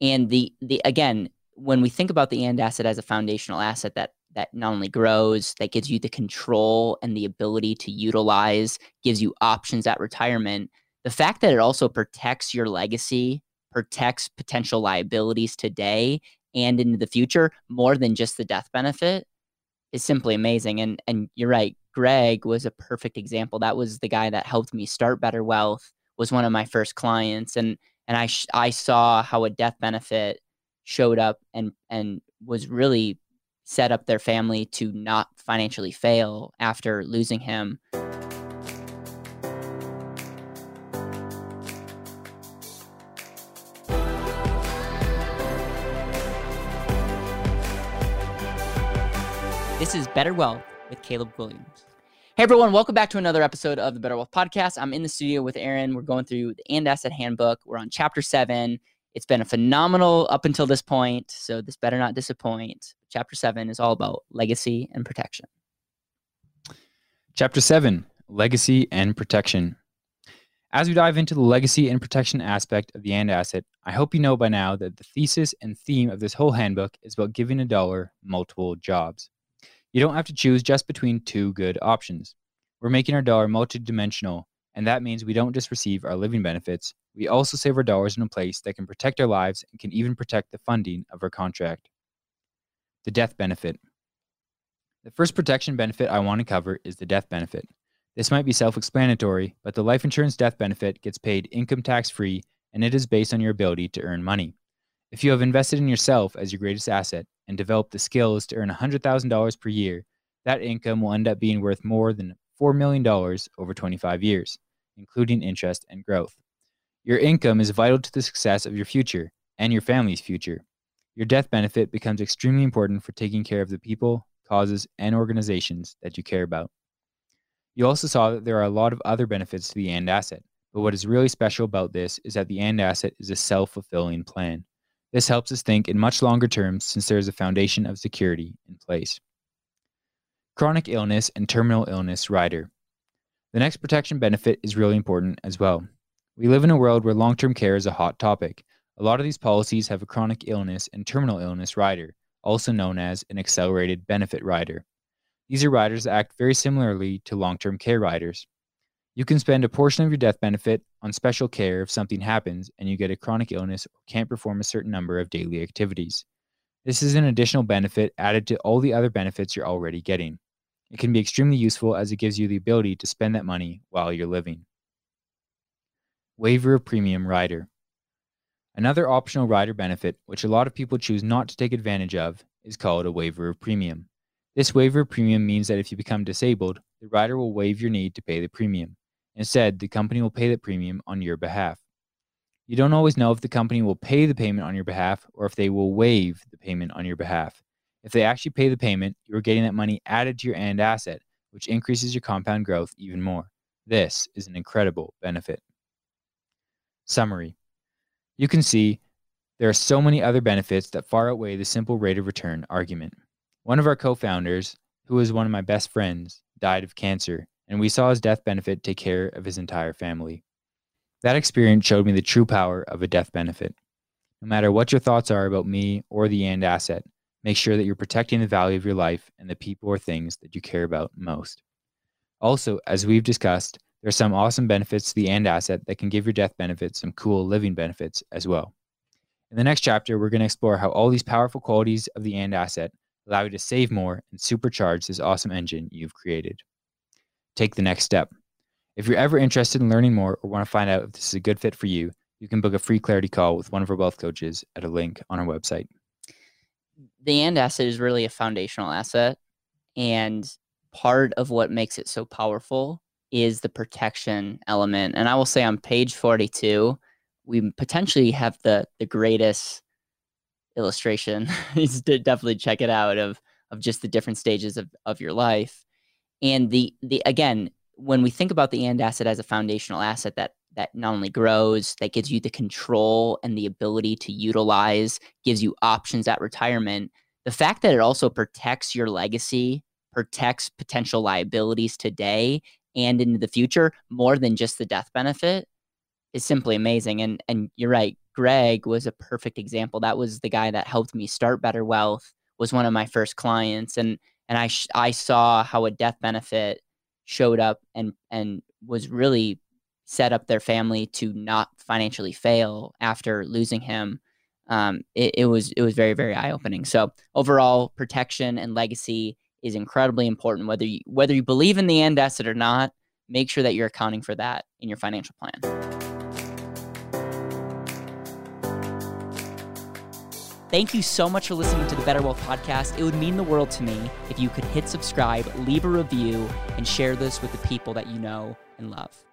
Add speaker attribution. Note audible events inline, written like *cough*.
Speaker 1: And the the again, when we think about the and asset as a foundational asset that that not only grows, that gives you the control and the ability to utilize, gives you options at retirement. The fact that it also protects your legacy, protects potential liabilities today and into the future more than just the death benefit is simply amazing. And and you're right, Greg was a perfect example. That was the guy that helped me start Better Wealth. Was one of my first clients, and and I sh- I saw how a death benefit showed up and and was really set up their family to not financially fail after losing him. This is Better Wealth with Caleb Guilliams. Hey everyone, welcome back to another episode of the Better Wealth Podcast. I'm in the studio with Aaron. We're going through the And Asset Handbook. We're on chapter seven. It's been a phenomenal up until this point, so this better not disappoint. Chapter seven is all about legacy and protection.
Speaker 2: Chapter seven Legacy and Protection. As we dive into the legacy and protection aspect of the AND asset, I hope you know by now that the thesis and theme of this whole handbook is about giving a dollar multiple jobs. You don't have to choose just between two good options. We're making our dollar multidimensional, and that means we don't just receive our living benefits, we also save our dollars in a place that can protect our lives and can even protect the funding of our contract. The death benefit. The first protection benefit I want to cover is the death benefit. This might be self explanatory, but the life insurance death benefit gets paid income tax free and it is based on your ability to earn money. If you have invested in yourself as your greatest asset and developed the skills to earn $100,000 per year, that income will end up being worth more than $4 million over 25 years, including interest and growth. Your income is vital to the success of your future and your family's future. Your death benefit becomes extremely important for taking care of the people, causes, and organizations that you care about. You also saw that there are a lot of other benefits to the AND asset, but what is really special about this is that the AND asset is a self fulfilling plan. This helps us think in much longer terms since there is a foundation of security in place. Chronic illness and terminal illness rider. The next protection benefit is really important as well. We live in a world where long term care is a hot topic. A lot of these policies have a chronic illness and terminal illness rider, also known as an accelerated benefit rider. These are riders that act very similarly to long term care riders. You can spend a portion of your death benefit on special care if something happens and you get a chronic illness or can't perform a certain number of daily activities. This is an additional benefit added to all the other benefits you're already getting. It can be extremely useful as it gives you the ability to spend that money while you're living. Waiver of Premium Rider. Another optional rider benefit, which a lot of people choose not to take advantage of, is called a waiver of premium. This waiver of premium means that if you become disabled, the rider will waive your need to pay the premium. Instead, the company will pay the premium on your behalf. You don't always know if the company will pay the payment on your behalf or if they will waive the payment on your behalf. If they actually pay the payment, you are getting that money added to your AND asset, which increases your compound growth even more. This is an incredible benefit. Summary You can see there are so many other benefits that far outweigh the simple rate of return argument. One of our co founders, who was one of my best friends, died of cancer and we saw his death benefit take care of his entire family. That experience showed me the true power of a death benefit. No matter what your thoughts are about me or the AND asset, make sure that you're protecting the value of your life and the people or things that you care about most. Also, as we've discussed, there are some awesome benefits to the AND asset that can give your death benefit some cool living benefits as well. In the next chapter, we're going to explore how all these powerful qualities of the AND asset allow you to save more and supercharge this awesome engine you've created take the next step. If you're ever interested in learning more or want to find out if this is a good fit for you, you can book a free clarity call with one of our wealth coaches at a link on our website.
Speaker 1: The AND asset is really a foundational asset. And part of what makes it so powerful is the protection element. And I will say on page 42, we potentially have the the greatest illustration. *laughs* definitely check it out of of just the different stages of, of your life and the the again when we think about the and asset as a foundational asset that that not only grows that gives you the control and the ability to utilize gives you options at retirement the fact that it also protects your legacy protects potential liabilities today and into the future more than just the death benefit is simply amazing and and you're right Greg was a perfect example. That was the guy that helped me start Better Wealth. Was one of my first clients, and and I sh- I saw how a death benefit showed up and and was really set up their family to not financially fail after losing him. Um, it, it was it was very very eye opening. So overall, protection and legacy is incredibly important. Whether you whether you believe in the AND asset or not, make sure that you're accounting for that in your financial plan. Thank you so much for listening to the Better Wealth Podcast. It would mean the world to me if you could hit subscribe, leave a review, and share this with the people that you know and love.